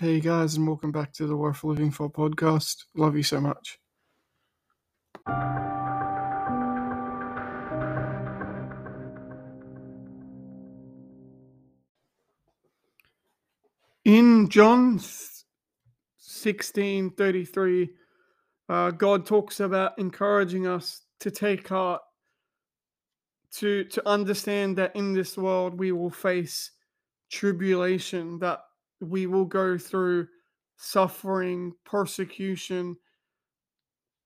Hey guys, and welcome back to the Worth Living For podcast. Love you so much. In John 16 33, uh, God talks about encouraging us to take heart, to, to understand that in this world we will face tribulation, that we will go through suffering, persecution,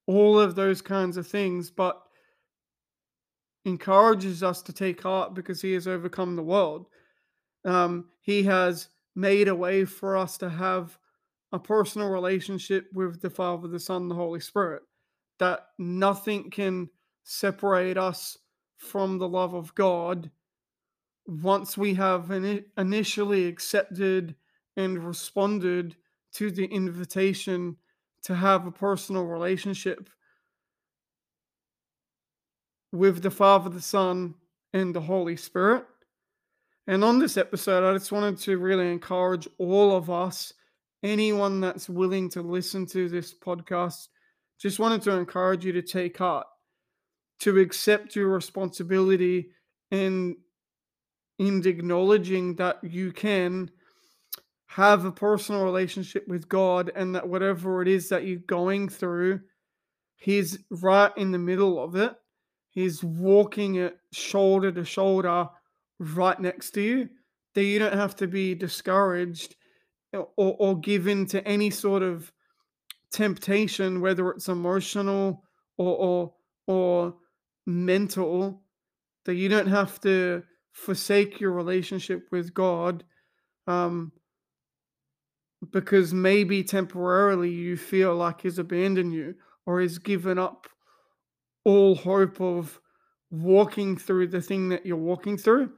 all of those kinds of things, but encourages us to take heart because he has overcome the world. Um, he has made a way for us to have a personal relationship with the Father, the Son, the Holy Spirit, that nothing can separate us from the love of God once we have initially accepted and responded to the invitation to have a personal relationship with the Father, the Son, and the Holy Spirit. And on this episode, I just wanted to really encourage all of us, anyone that's willing to listen to this podcast, just wanted to encourage you to take heart, to accept your responsibility and in acknowledging that you can have a personal relationship with God and that whatever it is that you're going through, He's right in the middle of it. He's walking it shoulder to shoulder right next to you. That you don't have to be discouraged or, or given to any sort of temptation, whether it's emotional or, or, or mental, that you don't have to forsake your relationship with God. Um, because maybe temporarily you feel like he's abandoned you or he's given up all hope of walking through the thing that you're walking through.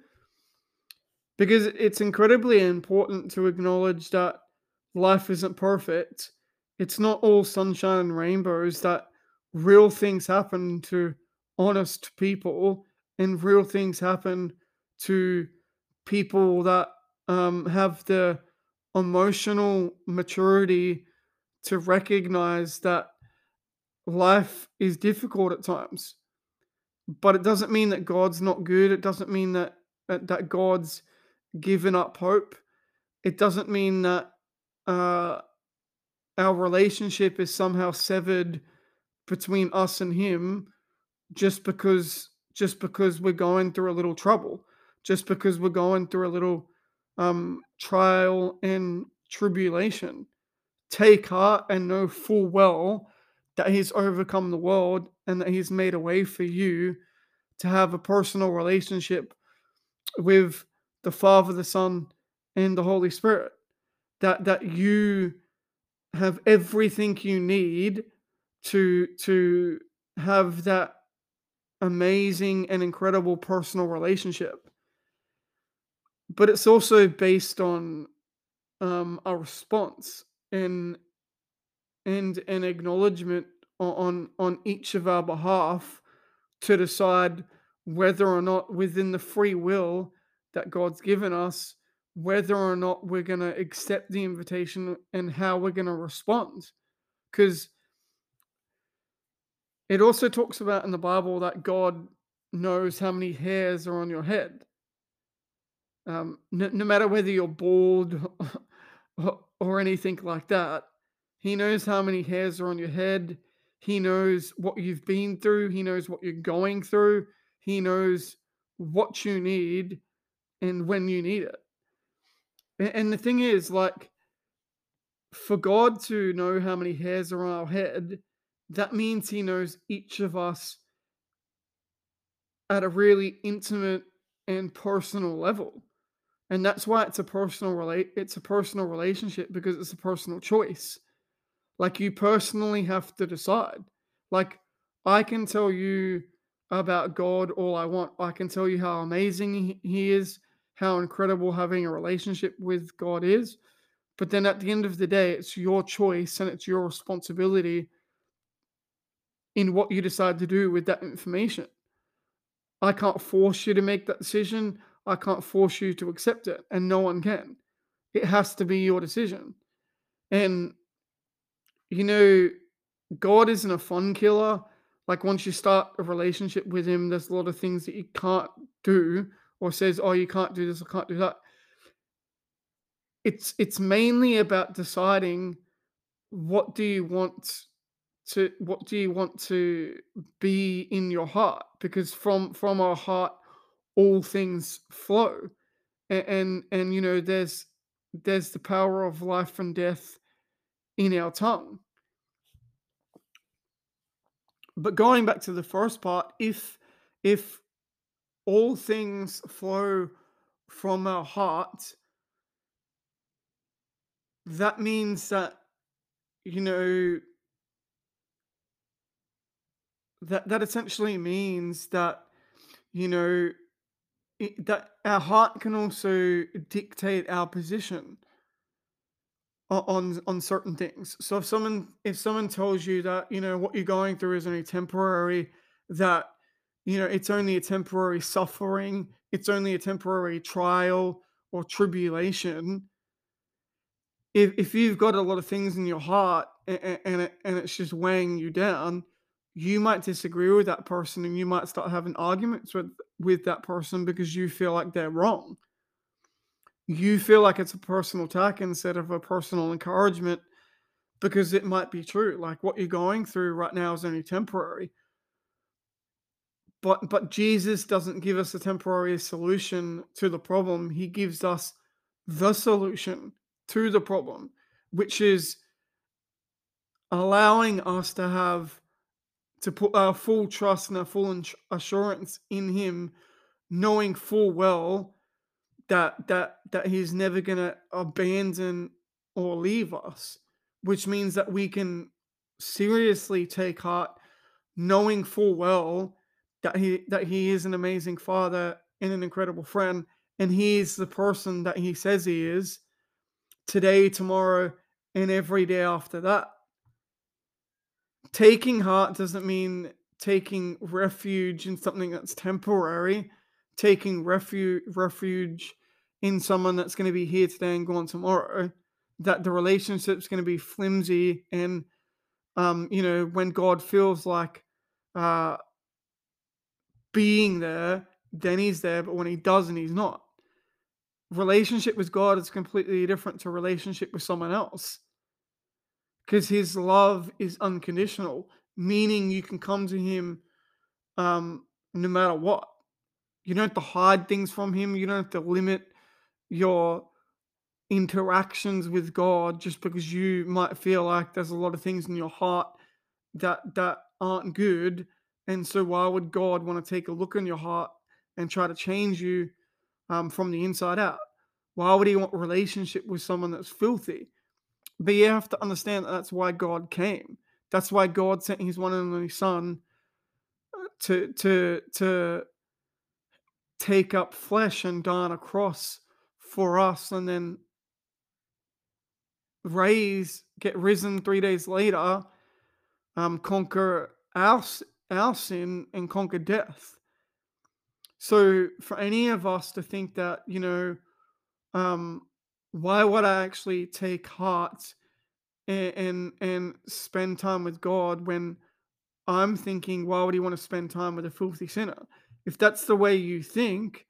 Because it's incredibly important to acknowledge that life isn't perfect. It's not all sunshine and rainbows, that real things happen to honest people and real things happen to people that um, have the emotional maturity to recognize that life is difficult at times. But it doesn't mean that god's not good. It doesn't mean that that god's given up hope. It doesn't mean that uh, our relationship is somehow severed between us and him just because just because we're going through a little trouble just because we're going through a little um, trial and tribulation. Take heart and know full well that He's overcome the world and that He's made a way for you to have a personal relationship with the Father, the Son, and the Holy Spirit. That that you have everything you need to to have that amazing and incredible personal relationship but it's also based on um, a response and and an acknowledgement on on each of our behalf to decide whether or not within the free will that God's given us whether or not we're going to accept the invitation and how we're going to respond. Because it also talks about in the bible that God knows how many hairs are on your head um, no, no matter whether you're bald or, or anything like that, he knows how many hairs are on your head. He knows what you've been through. He knows what you're going through. He knows what you need and when you need it. And, and the thing is, like, for God to know how many hairs are on our head, that means He knows each of us at a really intimate and personal level and that's why it's a personal relate it's a personal relationship because it's a personal choice. Like you personally have to decide. Like i can tell you about god all i want. I can tell you how amazing he is how incredible having a relationship with god is. But then at the end of the day it's your choice and it's your responsibility in what you decide to do with that information. I can't force you to make that decision I can't force you to accept it, and no one can. It has to be your decision. And, you know, God isn't a fun killer. Like once you start a relationship with him, there's a lot of things that you can't do or says, oh, you can't do this or can't do that. It's it's mainly about deciding what do you want to what do you want to be in your heart because from from our heart all things flow and and, and you know there's there's the power of life and death in our tongue. But going back to the first part if if all things flow from our heart that means that you know that that essentially means that you know it, that our heart can also dictate our position on on certain things. So if someone if someone tells you that you know what you're going through is only temporary, that you know it's only a temporary suffering, it's only a temporary trial or tribulation. If if you've got a lot of things in your heart and and, it, and it's just weighing you down, you might disagree with that person and you might start having arguments with with that person because you feel like they're wrong. You feel like it's a personal attack instead of a personal encouragement because it might be true like what you're going through right now is only temporary. But but Jesus doesn't give us a temporary solution to the problem. He gives us the solution to the problem which is allowing us to have to put our full trust and our full assurance in him knowing full well that that that he's never going to abandon or leave us which means that we can seriously take heart knowing full well that he that he is an amazing father and an incredible friend and he is the person that he says he is today tomorrow and every day after that taking heart doesn't mean taking refuge in something that's temporary. Taking refuge refuge in someone that's going to be here today and gone tomorrow. That the relationship's going to be flimsy and um you know when god feels like uh being there then he's there but when he doesn't he's not. Relationship with god is completely different to relationship with someone else because his love is unconditional meaning you can come to him um no matter what. You don't have to hide things from him you don't have to limit your interactions with God just because you might feel like there's a lot of things in your heart that that aren't good and so why would God want to take a look in your heart and try to change you um, from the inside out? Why would he want a relationship with someone that's filthy but you have to understand that that's why God came that's why God sent his one and only son uh, to to to take up flesh and die on a cross for us and then raise, get risen three days later, um, conquer our, our sin and conquer death. So for any of us to think that, you know, um, why would I actually take heart and, and and spend time with God when I'm thinking, why would he want to spend time with a filthy sinner? If that's the way you think,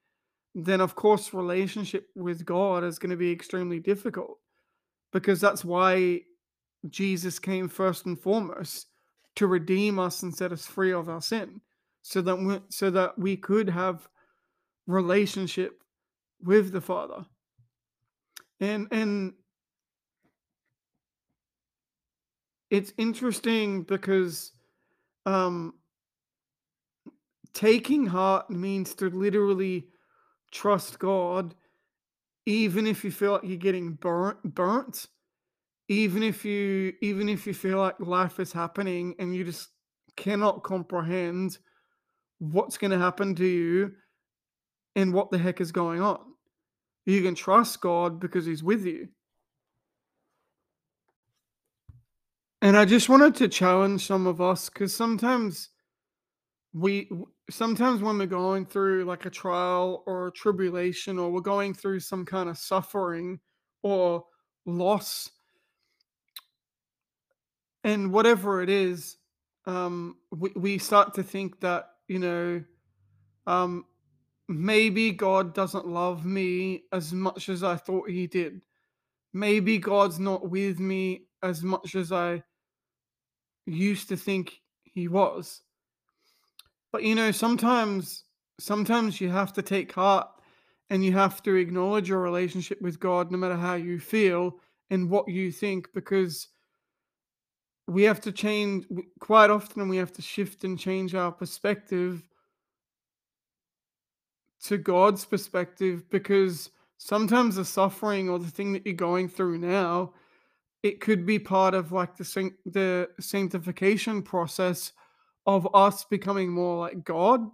then of course relationship with God is going to be extremely difficult because that's why Jesus came first and foremost to redeem us and set us free of our sin so that we, so that we could have relationship with the Father. And and it's interesting because um taking heart means to literally trust God, even if you feel like you're getting burnt, burnt, even if you even if you feel like life is happening and you just cannot comprehend what's going to happen to you and what the heck is going on. You can trust God because He's with you. And I just wanted to challenge some of us because sometimes we sometimes when we're going through like a trial or a tribulation or we're going through some kind of suffering or loss and whatever it is, um, we, we start to think that, you know, um, maybe God doesn't love me as much as I thought he did. Maybe God's not with me as much as I used to think he was. But you know, sometimes sometimes you have to take heart and you have to acknowledge your relationship with God no matter how you feel and what you think because we have to change quite often we have to shift and change our perspective to God's perspective because sometimes the suffering or the thing that you're going through now it could be part of like the the sanctification process of us becoming more like God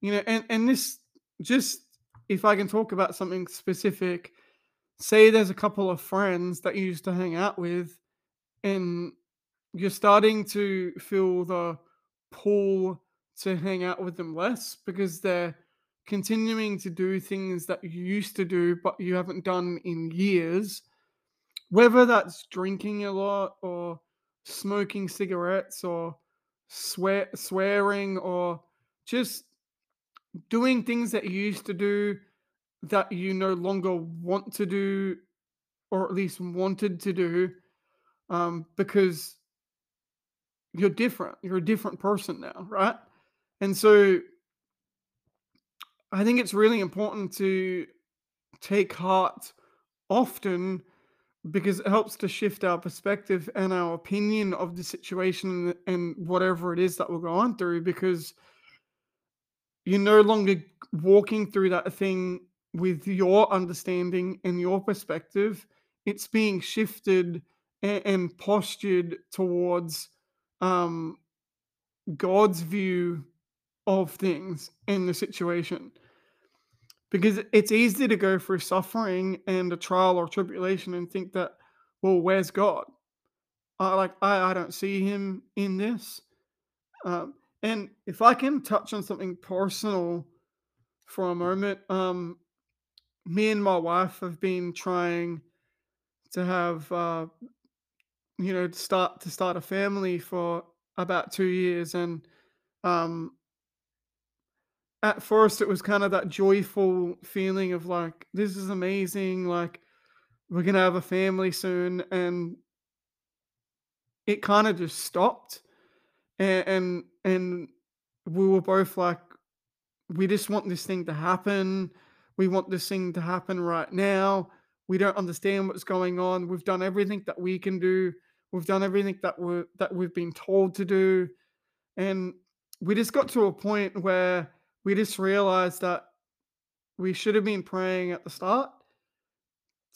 you know and and this just if I can talk about something specific say there's a couple of friends that you used to hang out with and you're starting to feel the pull to hang out with them less because they're continuing to do things that you used to do but you haven't done in years whether that's drinking a lot or smoking cigarettes or swear swearing or just doing things that you used to do that you no longer want to do or at least wanted to do um, because you're different. You're a different person now, right? And so I think it's really important to take heart often because it helps to shift our perspective and our opinion of the situation and whatever it is that we're going through because you're no longer walking through that thing with your understanding and your perspective. It's being shifted and, postured towards um, God's view of things in the situation. Because it's easy to go through suffering and a trial or tribulation and think that, well, where's God? I like I, I don't see him in this. Um, and if I can touch on something personal for a moment, um, me and my wife have been trying to have uh, you know start to start a family for about two years, and um, at first it was kind of that joyful feeling of like this is amazing, like we're gonna have a family soon, and it kind of just stopped, and and, and we were both like we just want this thing to happen. We want this thing to happen right now. We don't understand what's going on. We've done everything that we can do. We've done everything that we're that we've been told to do. And we just got to a point where we just realized that we should have been praying at the start.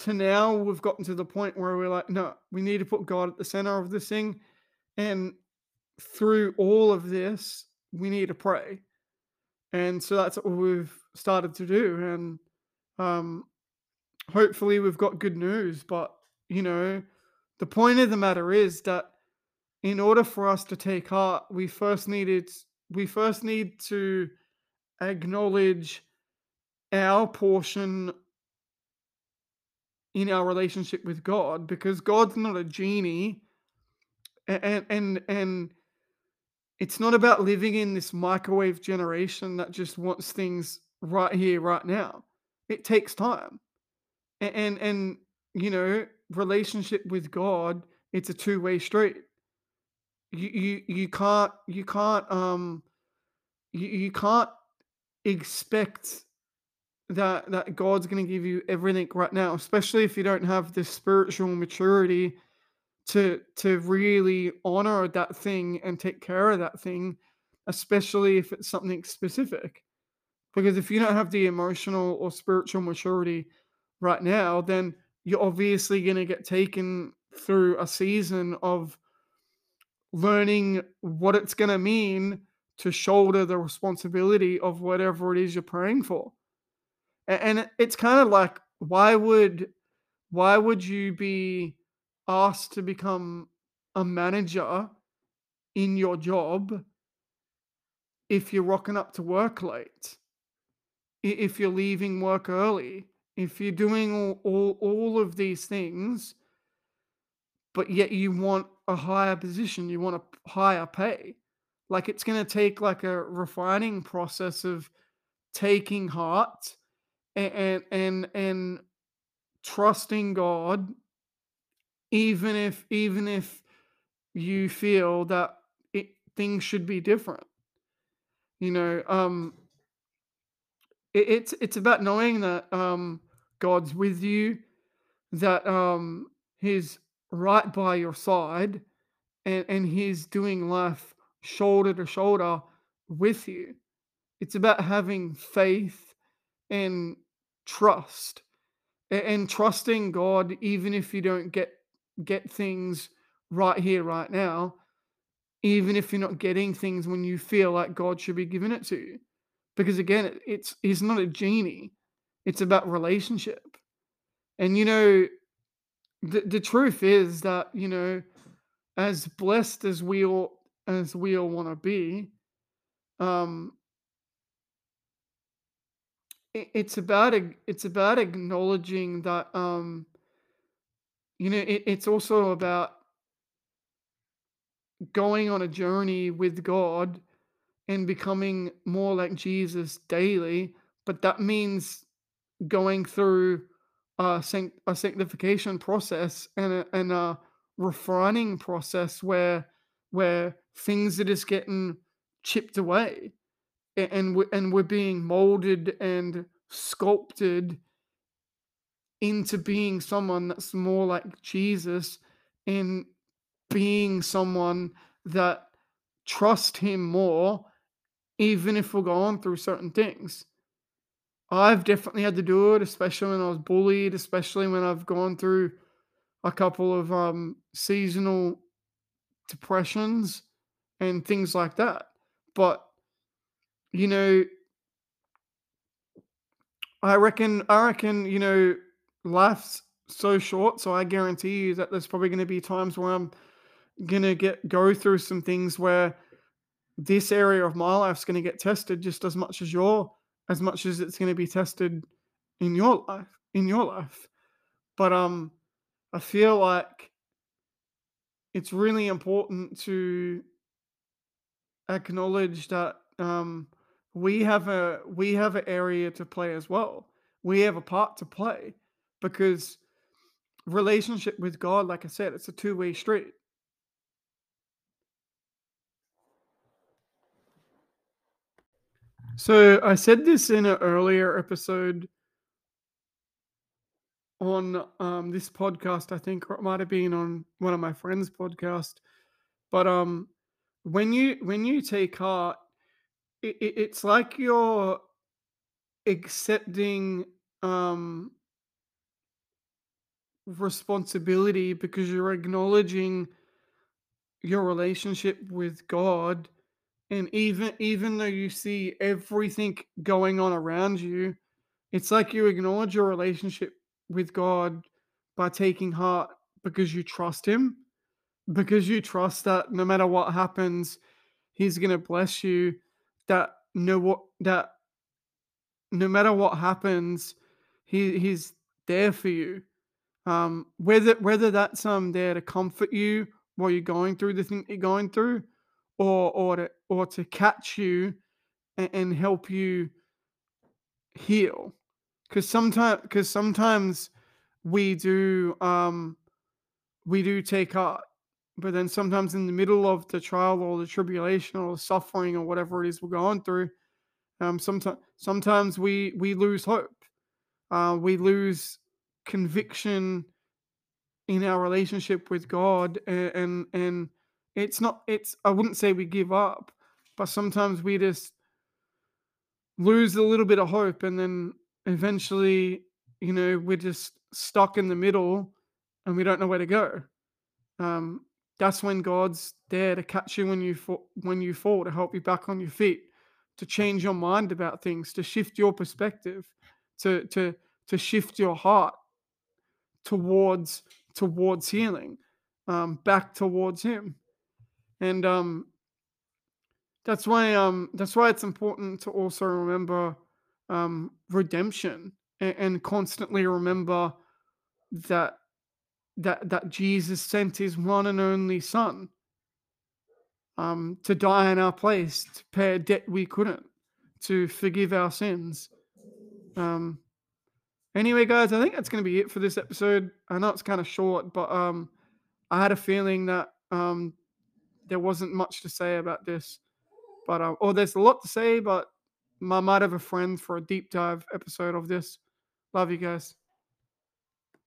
To now we've gotten to the point where we're like, no, we need to put God at the center of this thing. And through all of this, we need to pray and so that's what we've started to do. And um, hopefully, we've got good news. But, you know, the point of the matter is that in order for us to take heart, we first needed, we first need to acknowledge our portion in our relationship with God because God's not a genie and and and it's not about living in this microwave generation that just wants things right here, right now. It takes time. And and, and you know, relationship with God, it's a two-way street. You you you can't you can't um you, you can't expect that that God's going to give you everything right now, especially if you don't have the spiritual maturity to to really honor that thing and take care of that thing, especially if it's something specific. Because if you don't have the emotional or spiritual maturity right now, then you're obviously going to get taken through a season of learning what it's going to mean to shoulder the responsibility of whatever it is you're praying for. And, it's kind of like why would why would you be asked to become a manager in your job if you're rocking up to work late, if you're leaving work early, if you're doing all, all, all of these things, but yet you want a higher position, you want a higher pay. Like it's going to take like a refining process of taking heart and and and, and trusting God even if even if you feel that it, things should be different. You know, um it, it's it's about knowing that um God's with you, that um he's right by your side and and he's doing life shoulder to shoulder with you. It's about having faith and trust and trusting God even if you don't get get things right here right now, even if you're not getting things when you feel like God should be giving it to you. Because again, it's he's not a genie. It's about relationship. And you know, the the truth is that, you know, as blessed as we all as we all want to be, um it, it's about it's about acknowledging that um you know it, it's also about going on a journey with God and becoming more like Jesus daily, but that means going through a, sanct- a sanctification process and a, and a refining process where where things are just getting chipped away and we and we're being molded and sculpted into being someone that's more like Jesus and being someone that trust him more even if we're going through certain things. I've definitely had to do it, especially when I was bullied, especially when I've gone through a couple of um, seasonal depressions and things like that. But you know, I reckon, I reckon, you know, life's so short, so I guarantee you that there's probably going to be times where I'm gonna get go through some things where this area of my life's going to get tested just as much as your as much as it's going to be tested in your life in your life but um i feel like it's really important to acknowledge that um we have a we have an area to play as well we have a part to play because relationship with god like i said it's a two-way street so i said this in an earlier episode on um this podcast, I think, or it might have been on one of my friends' podcast. But um, when you when you take heart, it, it, it's like you're accepting um responsibility because you're acknowledging your relationship with God, and even even though you see everything going on around you, it's like you acknowledge your relationship with God by taking heart because you trust Him because you trust that no matter what happens, he's gonna bless you. That no what that no matter what happens, he he's there for you. Um, whether whether that's um there to comfort you while you're going through the thing you're going through, or or to or to catch you and, and help you heal. Because sometimes because sometimes we do um we do take heart but then sometimes in the middle of the trial or the tribulation or the suffering or whatever it is we're going through um sometimes sometimes we we lose hope. Uh we lose conviction in our relationship with god and and, and it's not it's i wouldn't say we give up but sometimes we just lose a little bit of hope and then eventually you know we're just stuck in the middle and we don't know where to go. Um, that's when God's there to catch you when you fall, when you fall, to help you back on your feet, to change your mind about things, to shift your perspective, to to to shift your heart towards towards healing, um, back towards Him, and um, that's why um that's why it's important to also remember um redemption and, and constantly remember that that that Jesus sent his one and only son um, to die in our place, to pay a debt we couldn't, to forgive our sins. Um, anyway, guys, I think that's going to be it for this episode. I know it's kind of short, but um, I had a feeling that um, there wasn't much to say about this. But uh, or there's a lot to say, but I might have a friend for a deep dive episode of this. Love you guys.